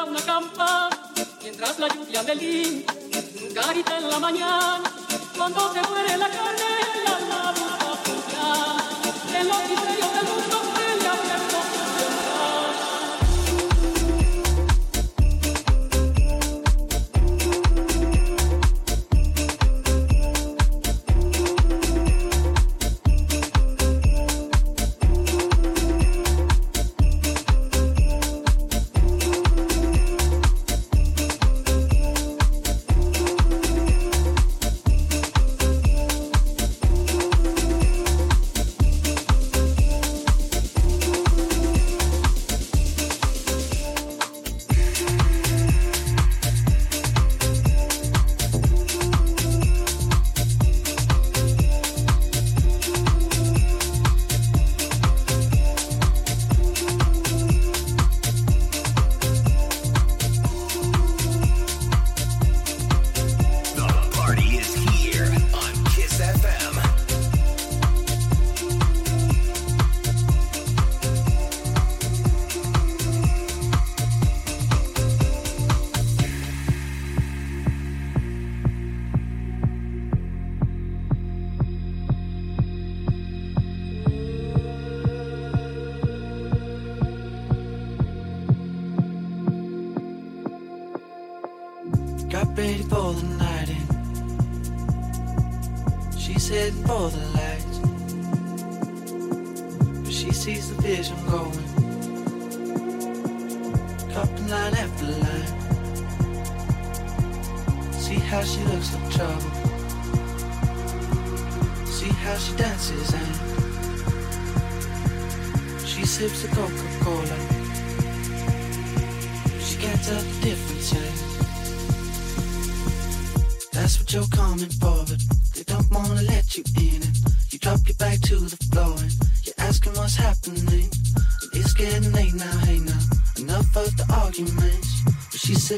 una campana, mientras la lluvia me limpia, nunca en la mañana, cuando se muere la carne, el alma busca en los misterios del mundo.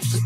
six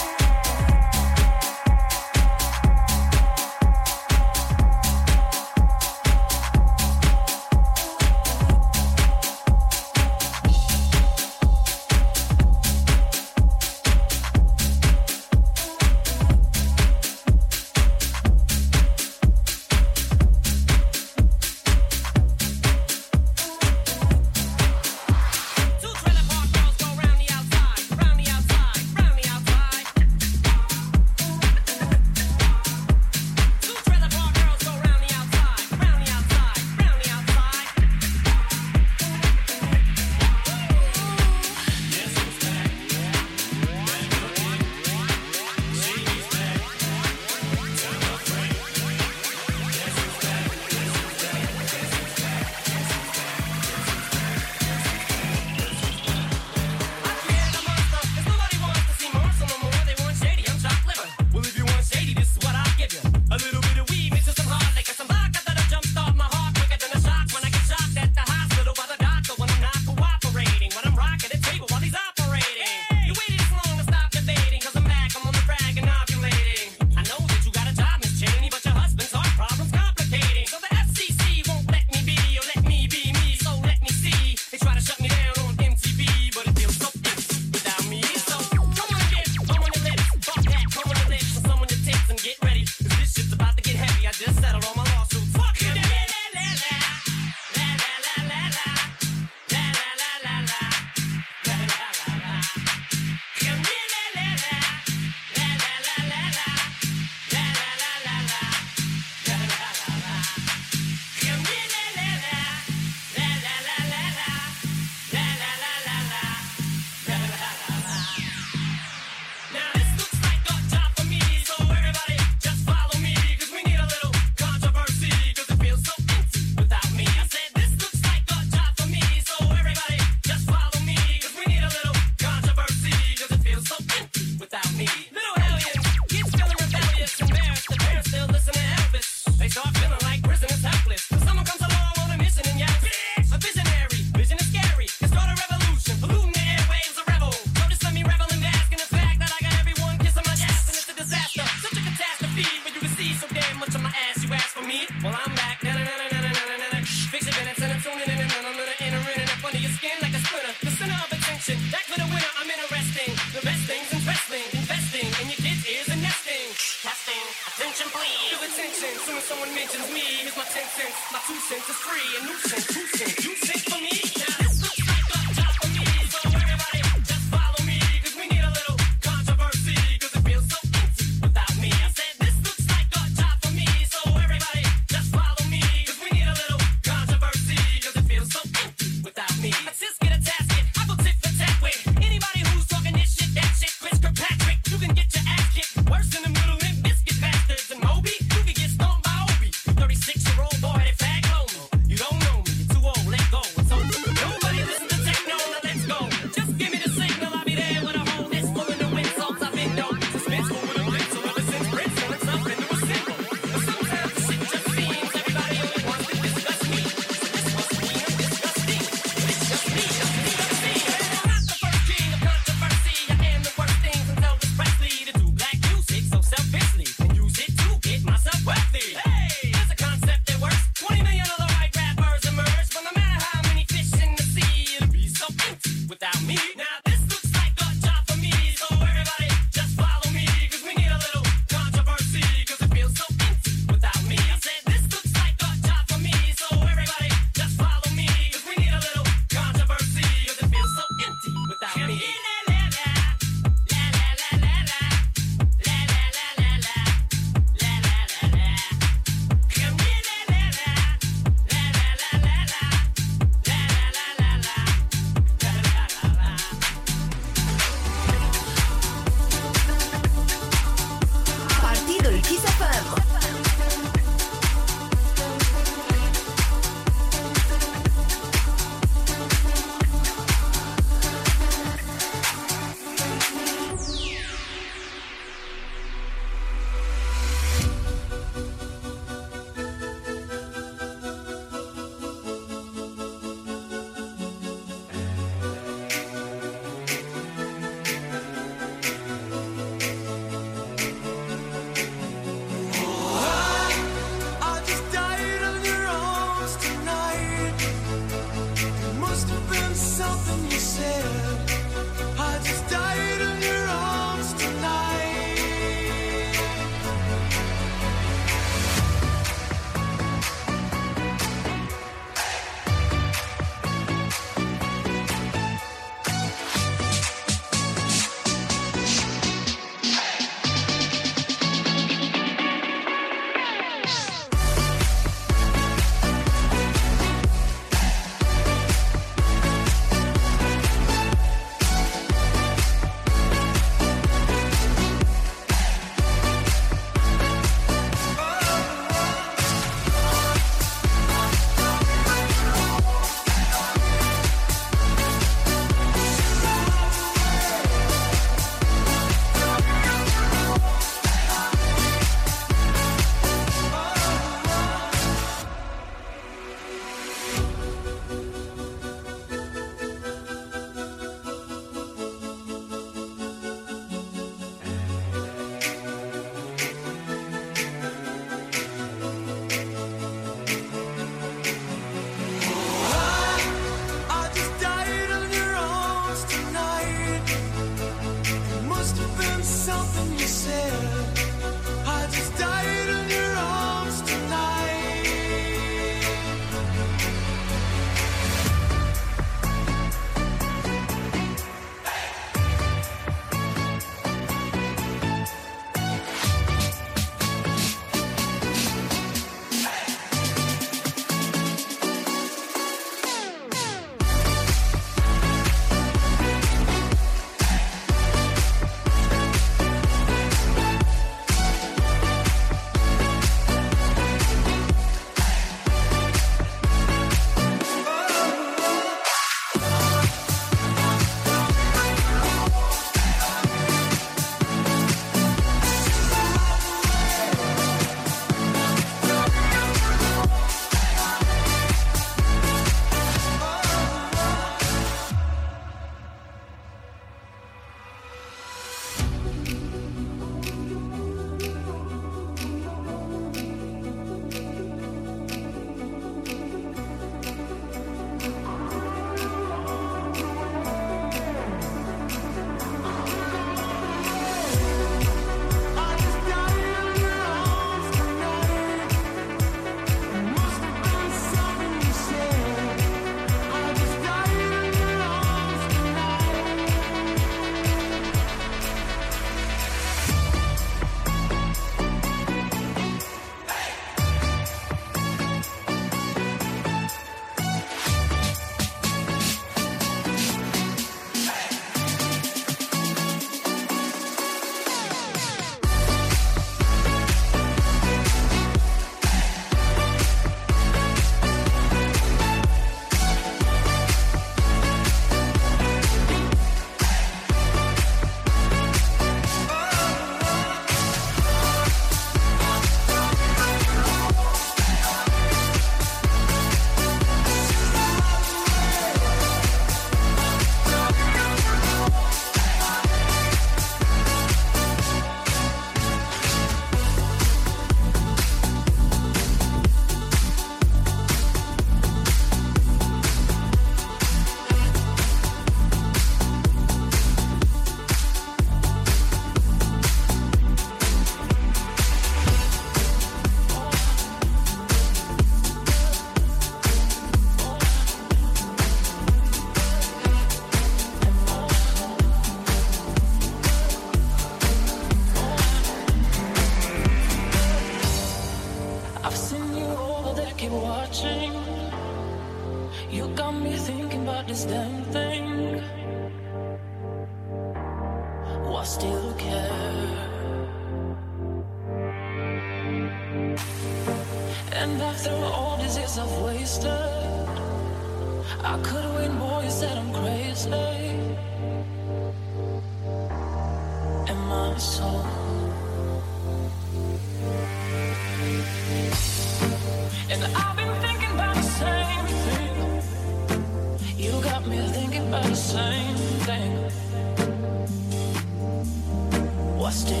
lost it.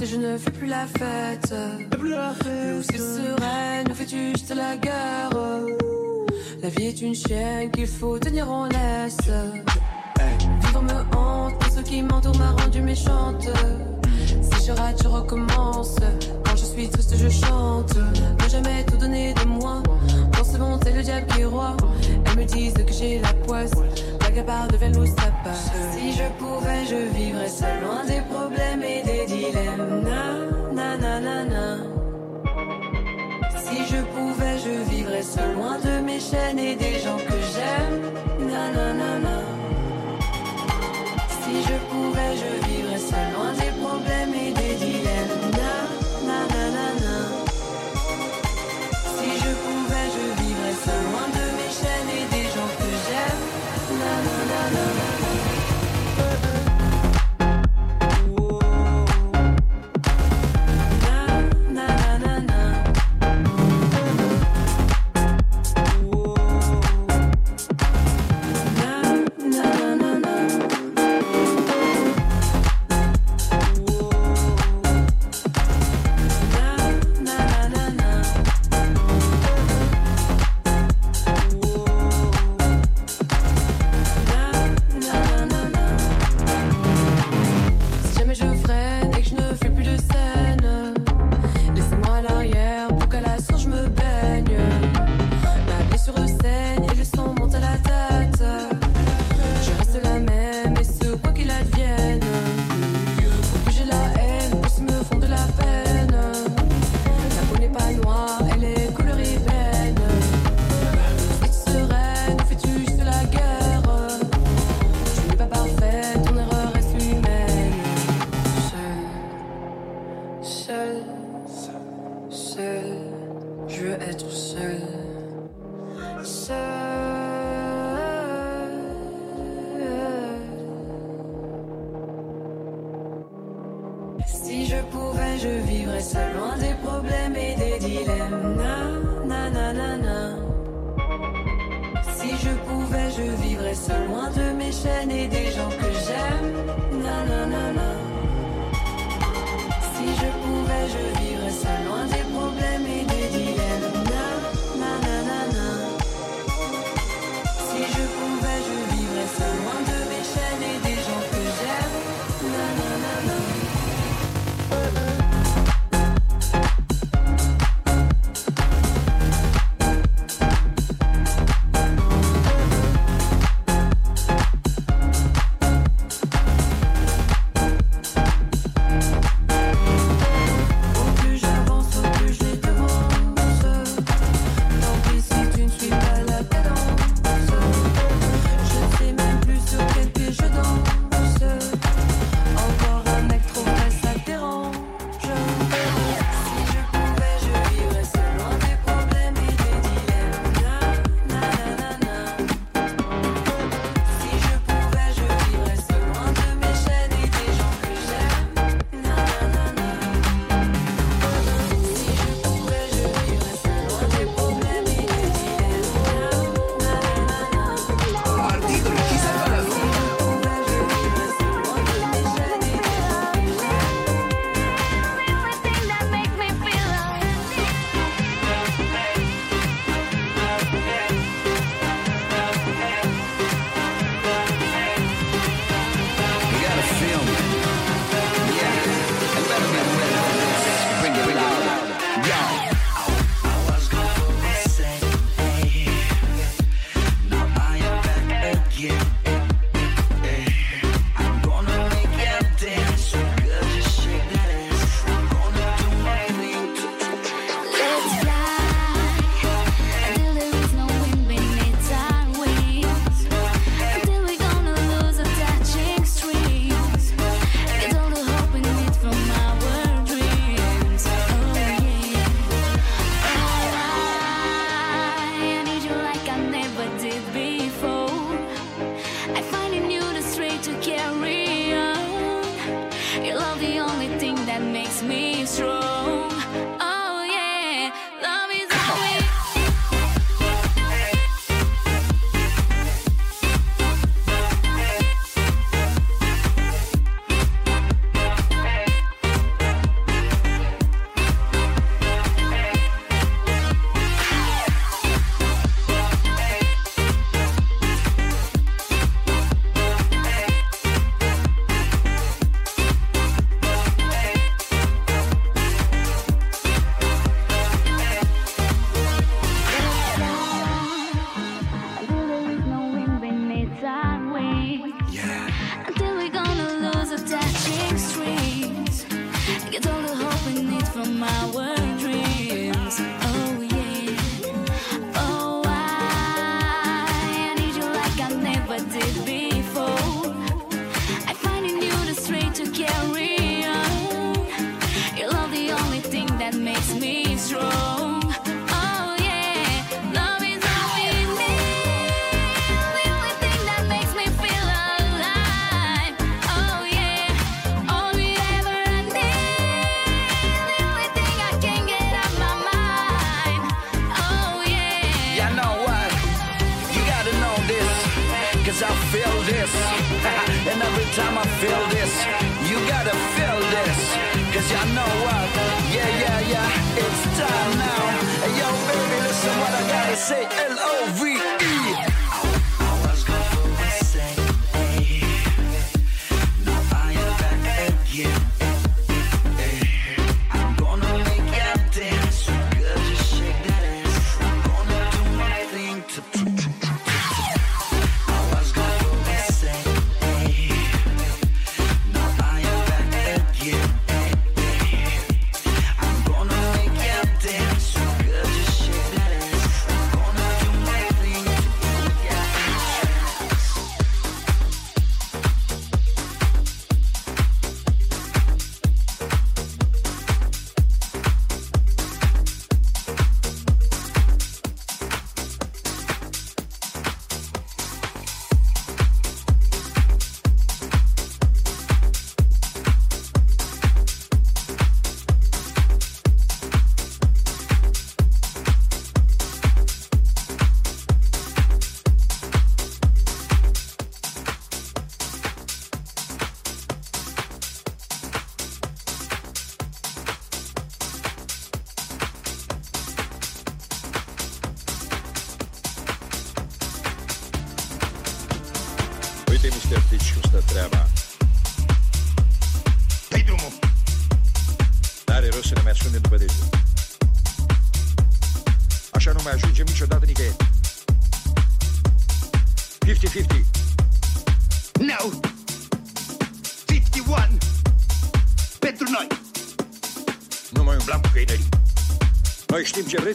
si je ne fais plus la fête. Plus la fête. Où c'est sereine, où fais-tu juste la guerre? La vie est une chaîne qu'il faut tenir en laisse. Vivre me hante, tout ce qui m'entoure m'a rendu méchante. Si je rate, je recommence. Quand je suis triste, je chante. Ne jamais tout donner de moi. Dans ce monde, c'est le diable qui est roi. Elles me disent que j'ai la poisse. La gabarre de velours, ça passe. Si je pouvais, je vivrais seul loin des problèmes et des dilemmes. Na, na, Si je pouvais, je vivrais seul loin de mes chaînes et des gens que j'aime. Na,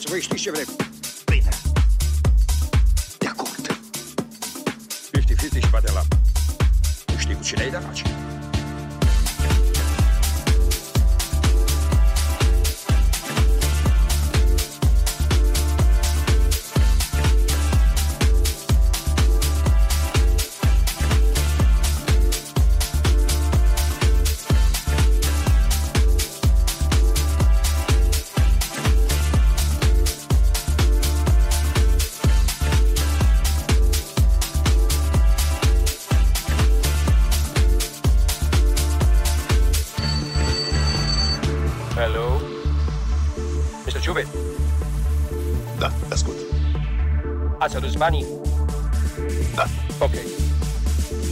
voi știți ce. mani. Ah, ok.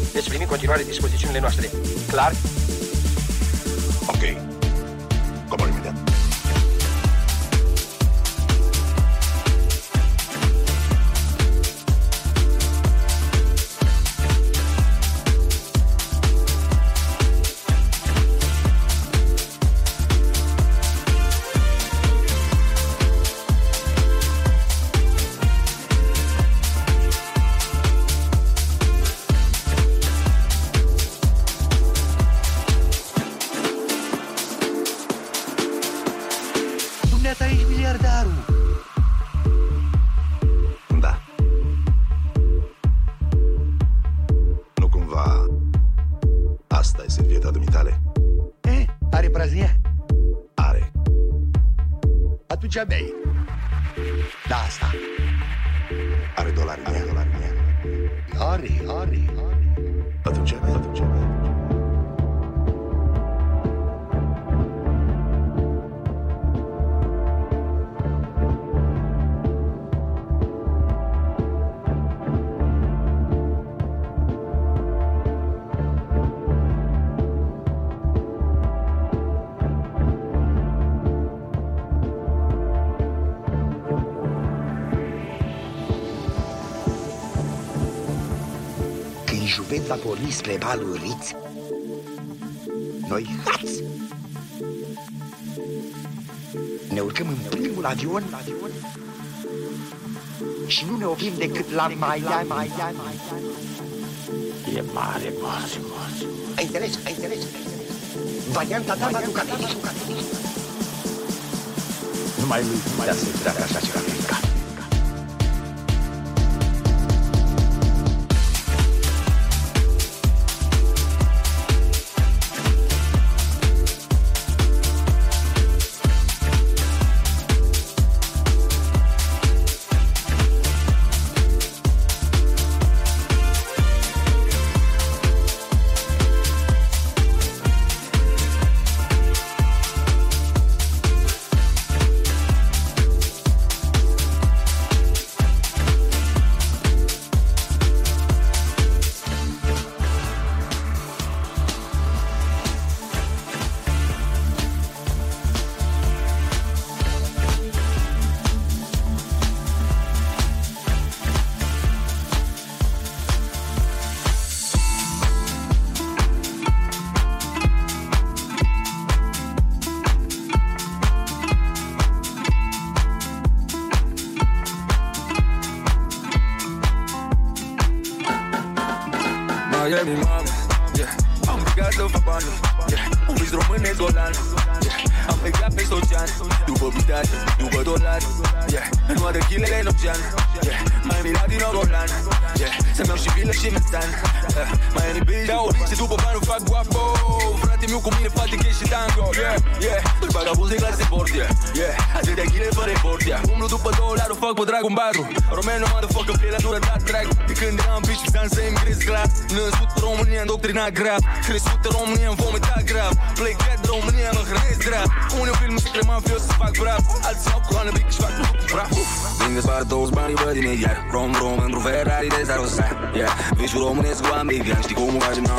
Adesso prima continuare a disposizione le nostre Clark porni spre balul Riț, noi, hați! Ne urcăm în primul avion și nu ne oprim decât la Maia, Maia, E mare, mare, mare. Ai înțeles? Ai înțeles? Varianta ta va duca Numai lui putea să-i treacă așa ceva prin cap. În ocean yeah. Mai mirat din Orolan yeah. Să-mi iau și vilă și metan. Uh. Miami Beach Iau, și după bani fac guapo. Frate meu cu mine face cash și tango. Yeah, yeah. Îl vagabond de clase bord, yeah. Yeah, atâtea chile fără efort, yeah. Umblu după dolari, o fac pe drag un baru Romeno, motherfucker, pielea dură, dat drag. De când eram bitch, ți-am să-mi crezi clar Născut în România, îndoctrinat grav Crescut în România, am vomitat grav. Plecat de România, mă hrănesc drept Unii film se crema fios să fac brab Alții au coloană bic și fac lucru brab Vin de spart toți banii, văd imediat Rom, rom, într-un Ferrari de zarosat Yeah, visul românesc cu ambigan Știi cum o facem noi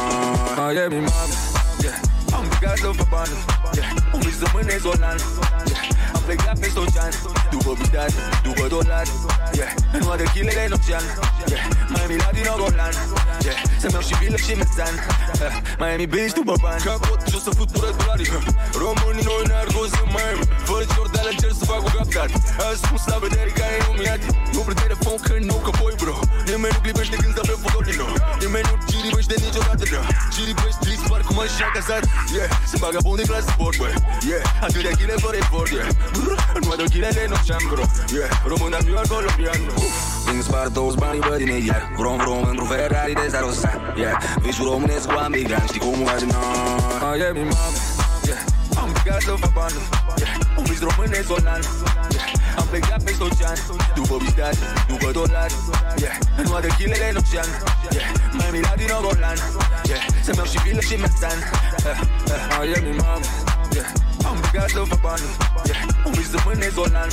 Miami, mami, yeah. Am plecat să fac bani, yeah. Un vis rămâne zolan, yeah. Am plecat pe ocean După bitat, după dolari, yeah. În oară chilele în ocean, yeah. Miami, Latino, Golan, yeah. Să-mi iau și vilă și mețan uh, Miami Beach, după bani. Capot și o să fut pură dolari Românii noi narcozi în Miami. Fără ciordale încerc să fac o captat. Ascuns la vedere care nu mi Nu pe telefon că nu că voi bro. Nimeni nu clipește când stă pe fotolino. Nimeni nu ciribește niciodată da Ciribește dispar cum aș acasat Yeah, sunt vagabond de clasă sport, băi Yeah, atâtea chile fără efort, yeah. Brr, Nu adă chilele în ocean, bro Yeah, român dar nu al colombian Vin spart toți banii, văd imediat Vrom, vrom, într-un Ferrari de zarosat Yeah, visul românesc cu ambigan Știi cum o facem noi Miami, mami, yeah. Am plecat să fac bani, yeah. Un vis românesc golan, yeah Aunque ya peso chan, tu bobistad, tu botolar, yeah. No ha de killer en opción, yeah. Mami latino golan, yeah. Se me oxibile si me tan, eh, eh. Ay, mi mami, yeah. Aunque ya se fapano, yeah. Un visto muy nezolan,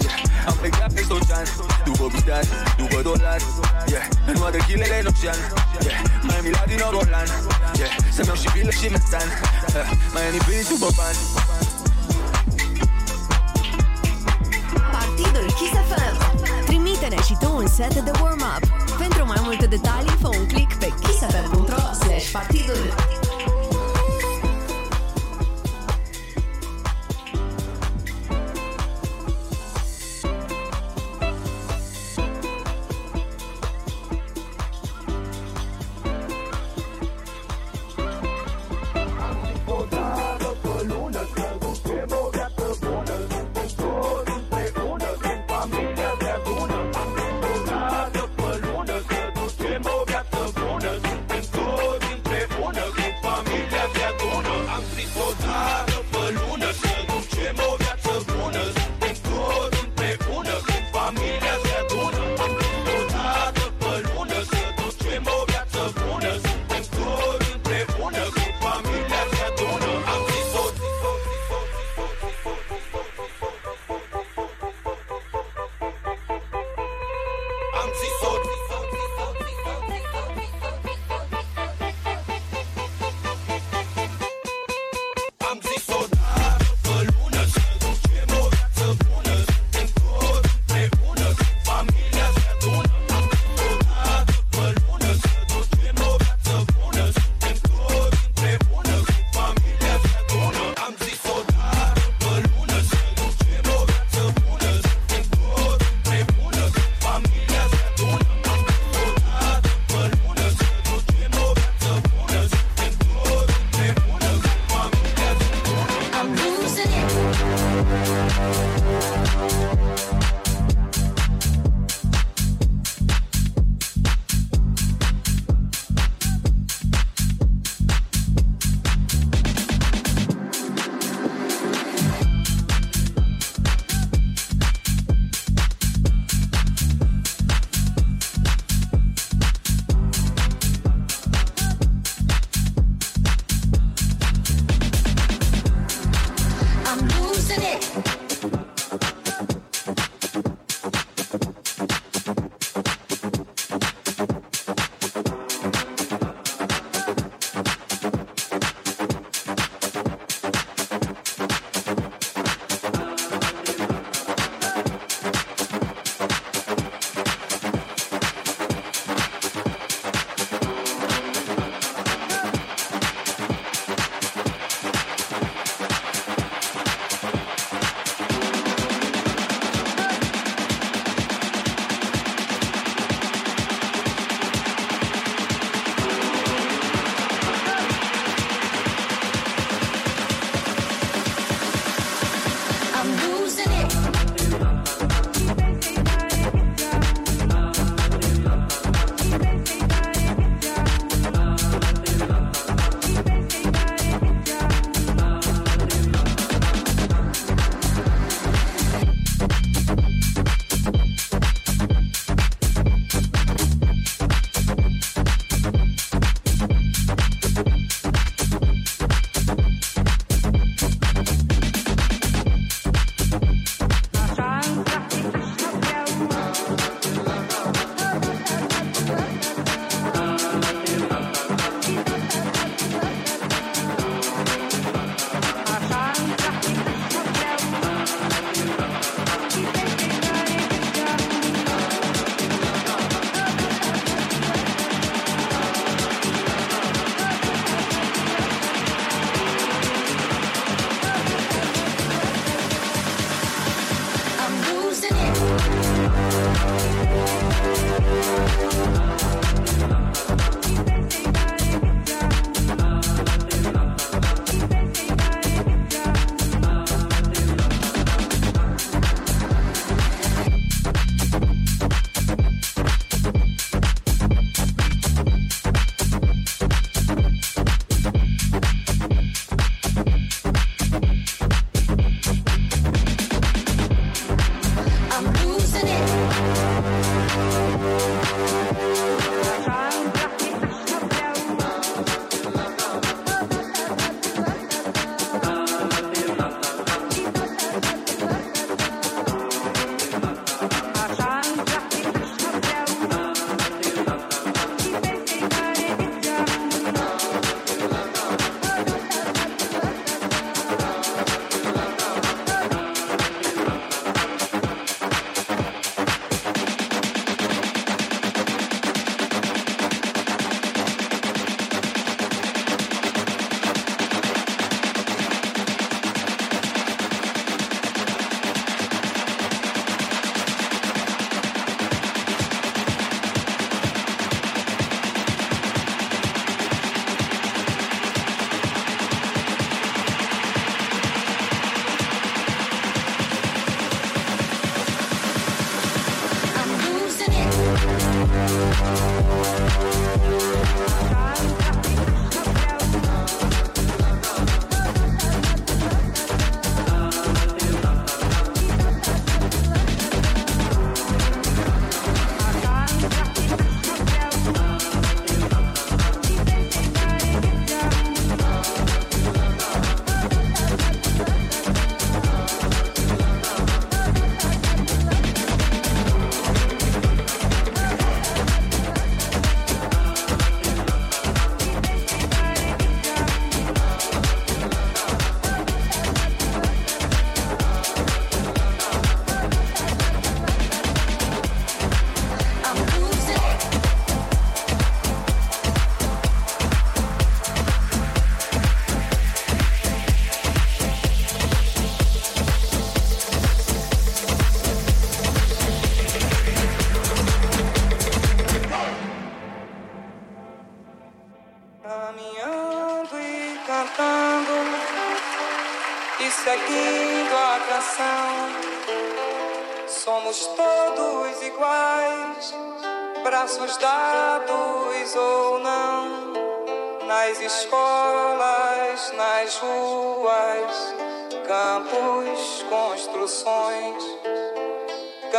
yeah. Aunque ya peso chan, tu bobistad, tu botolar, yeah. No ha de killer en opción, yeah. Mami latino golan, yeah. Se me oxibile si me tan, eh. Mami, pidi tu boban, yeah. Kiss FM Trimite-ne și tu un set de warm-up. Pentru mai multe detalii fă un click pe kissfm.ro slash partidul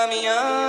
caminhar.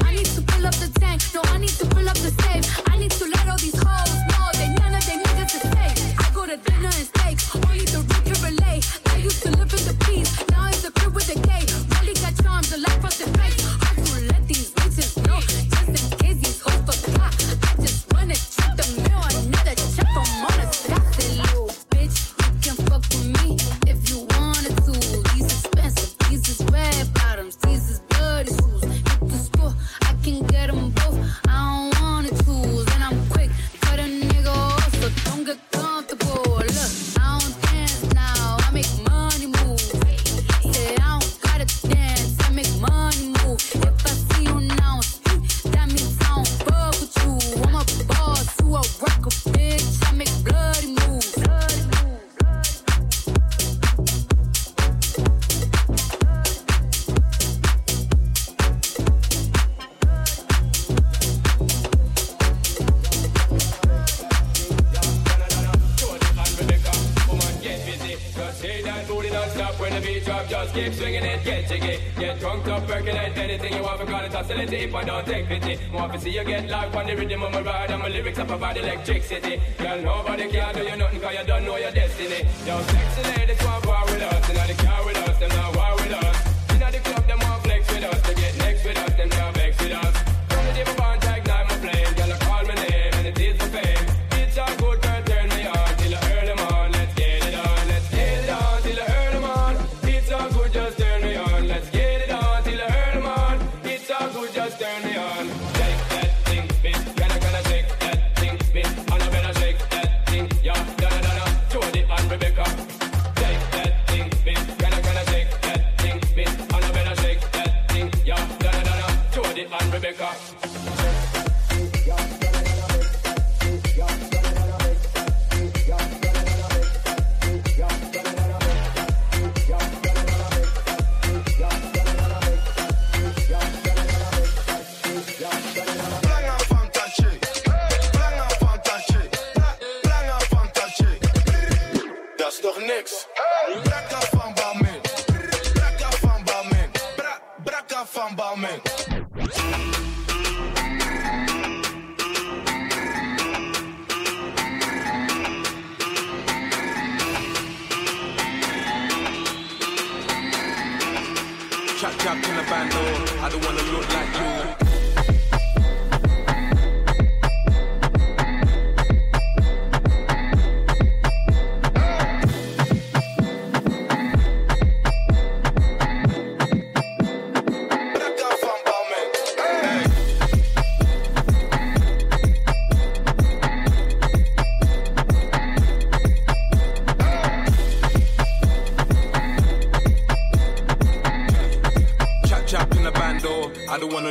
I need to fill up the tank. No, I need to fill up the save.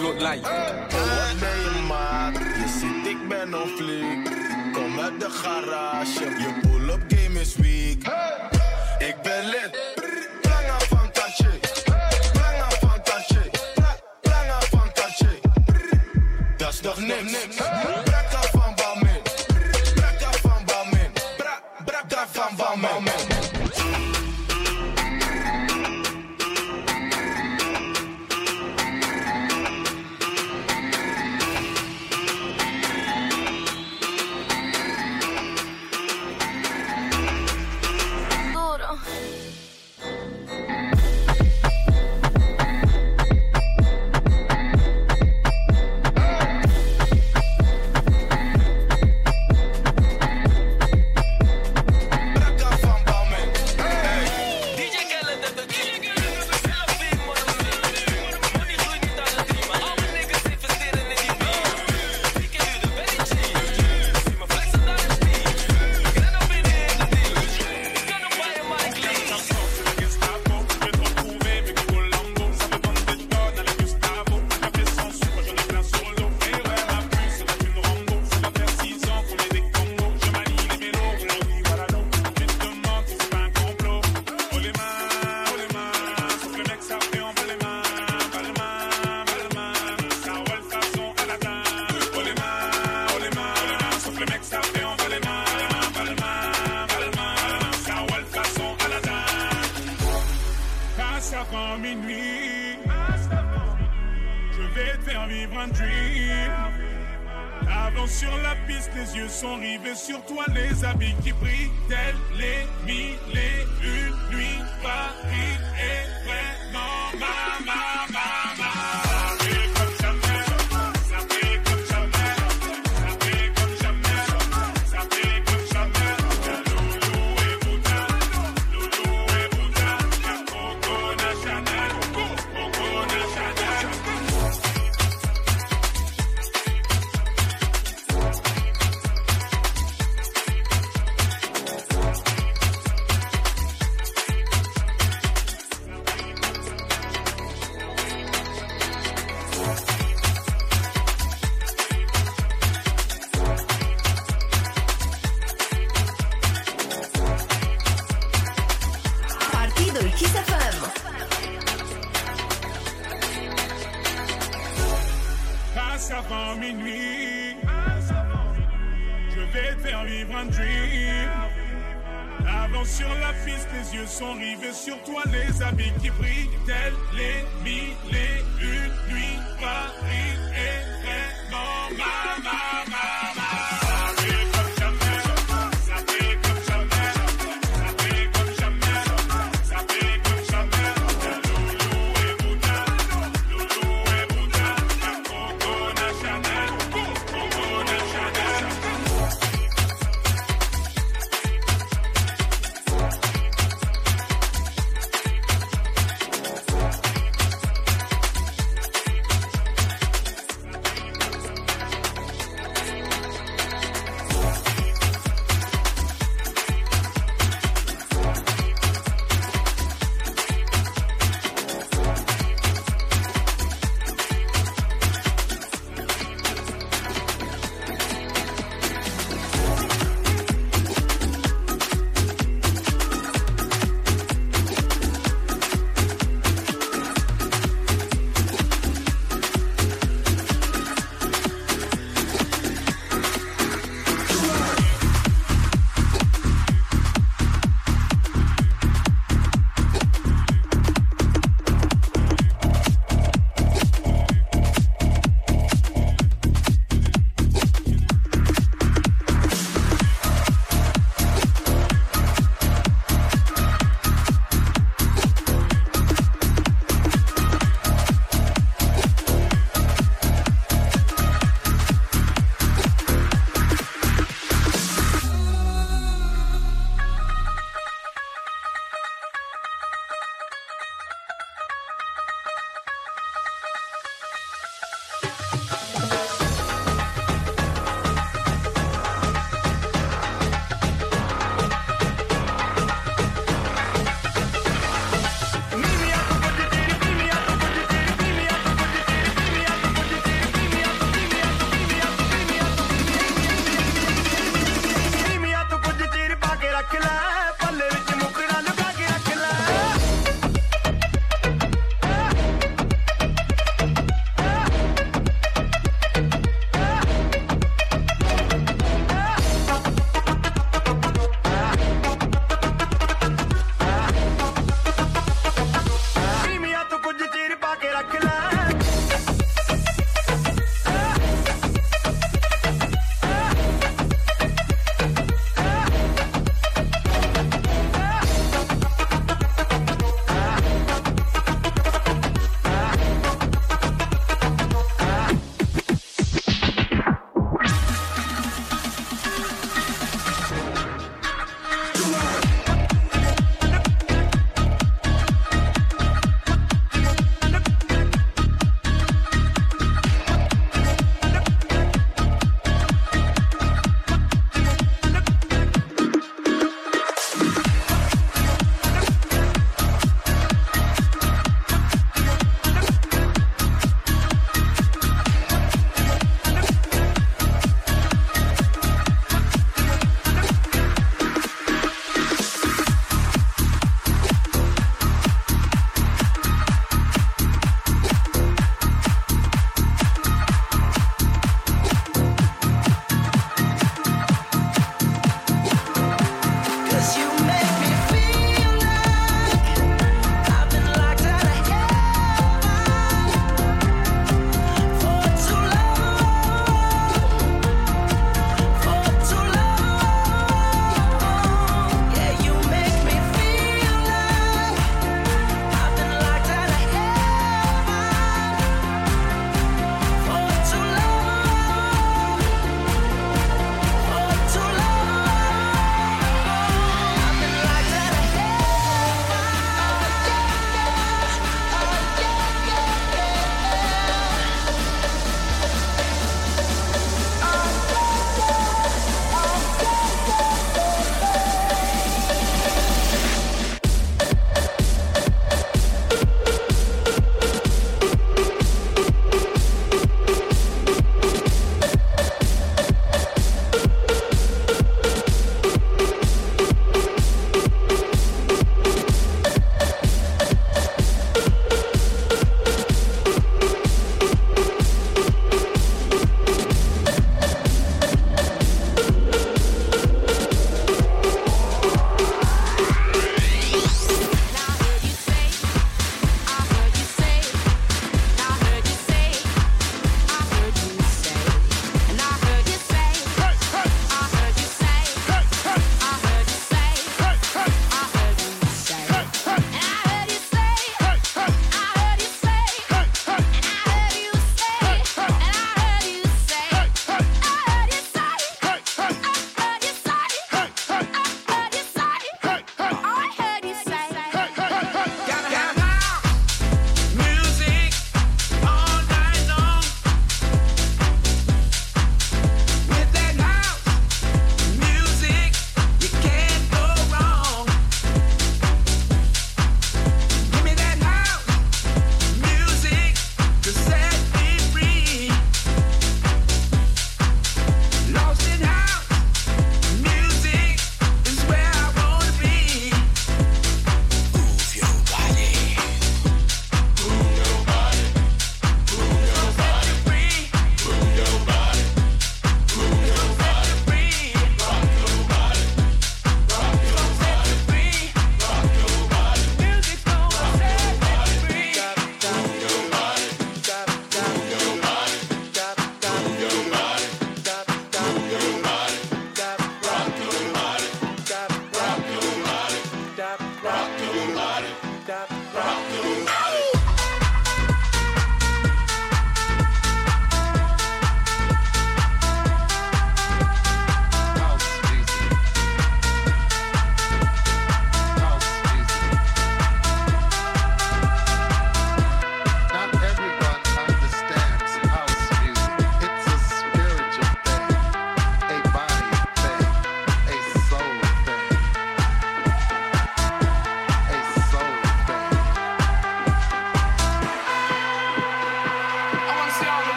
Look like is a big is a big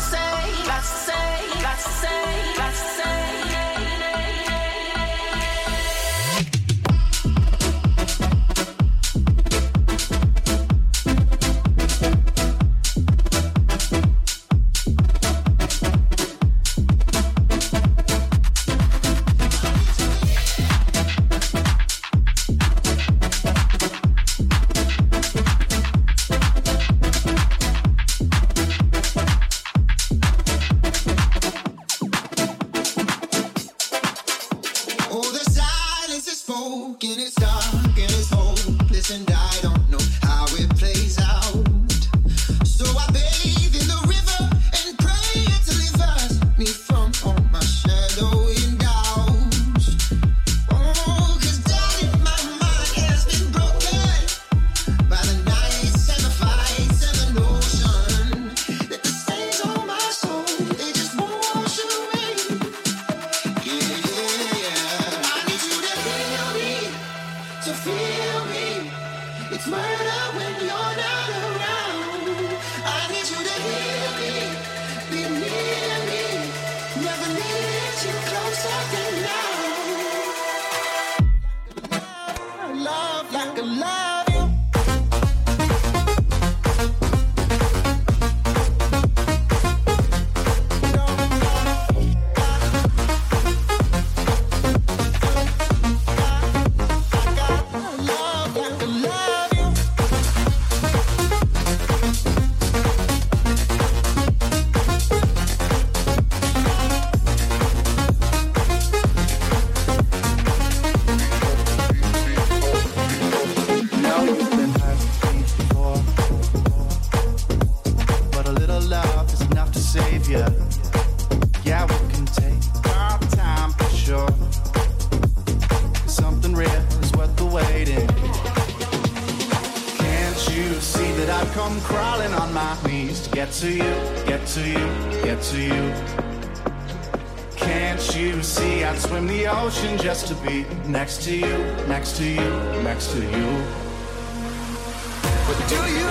say. next to you, next to you, next to you. But do you?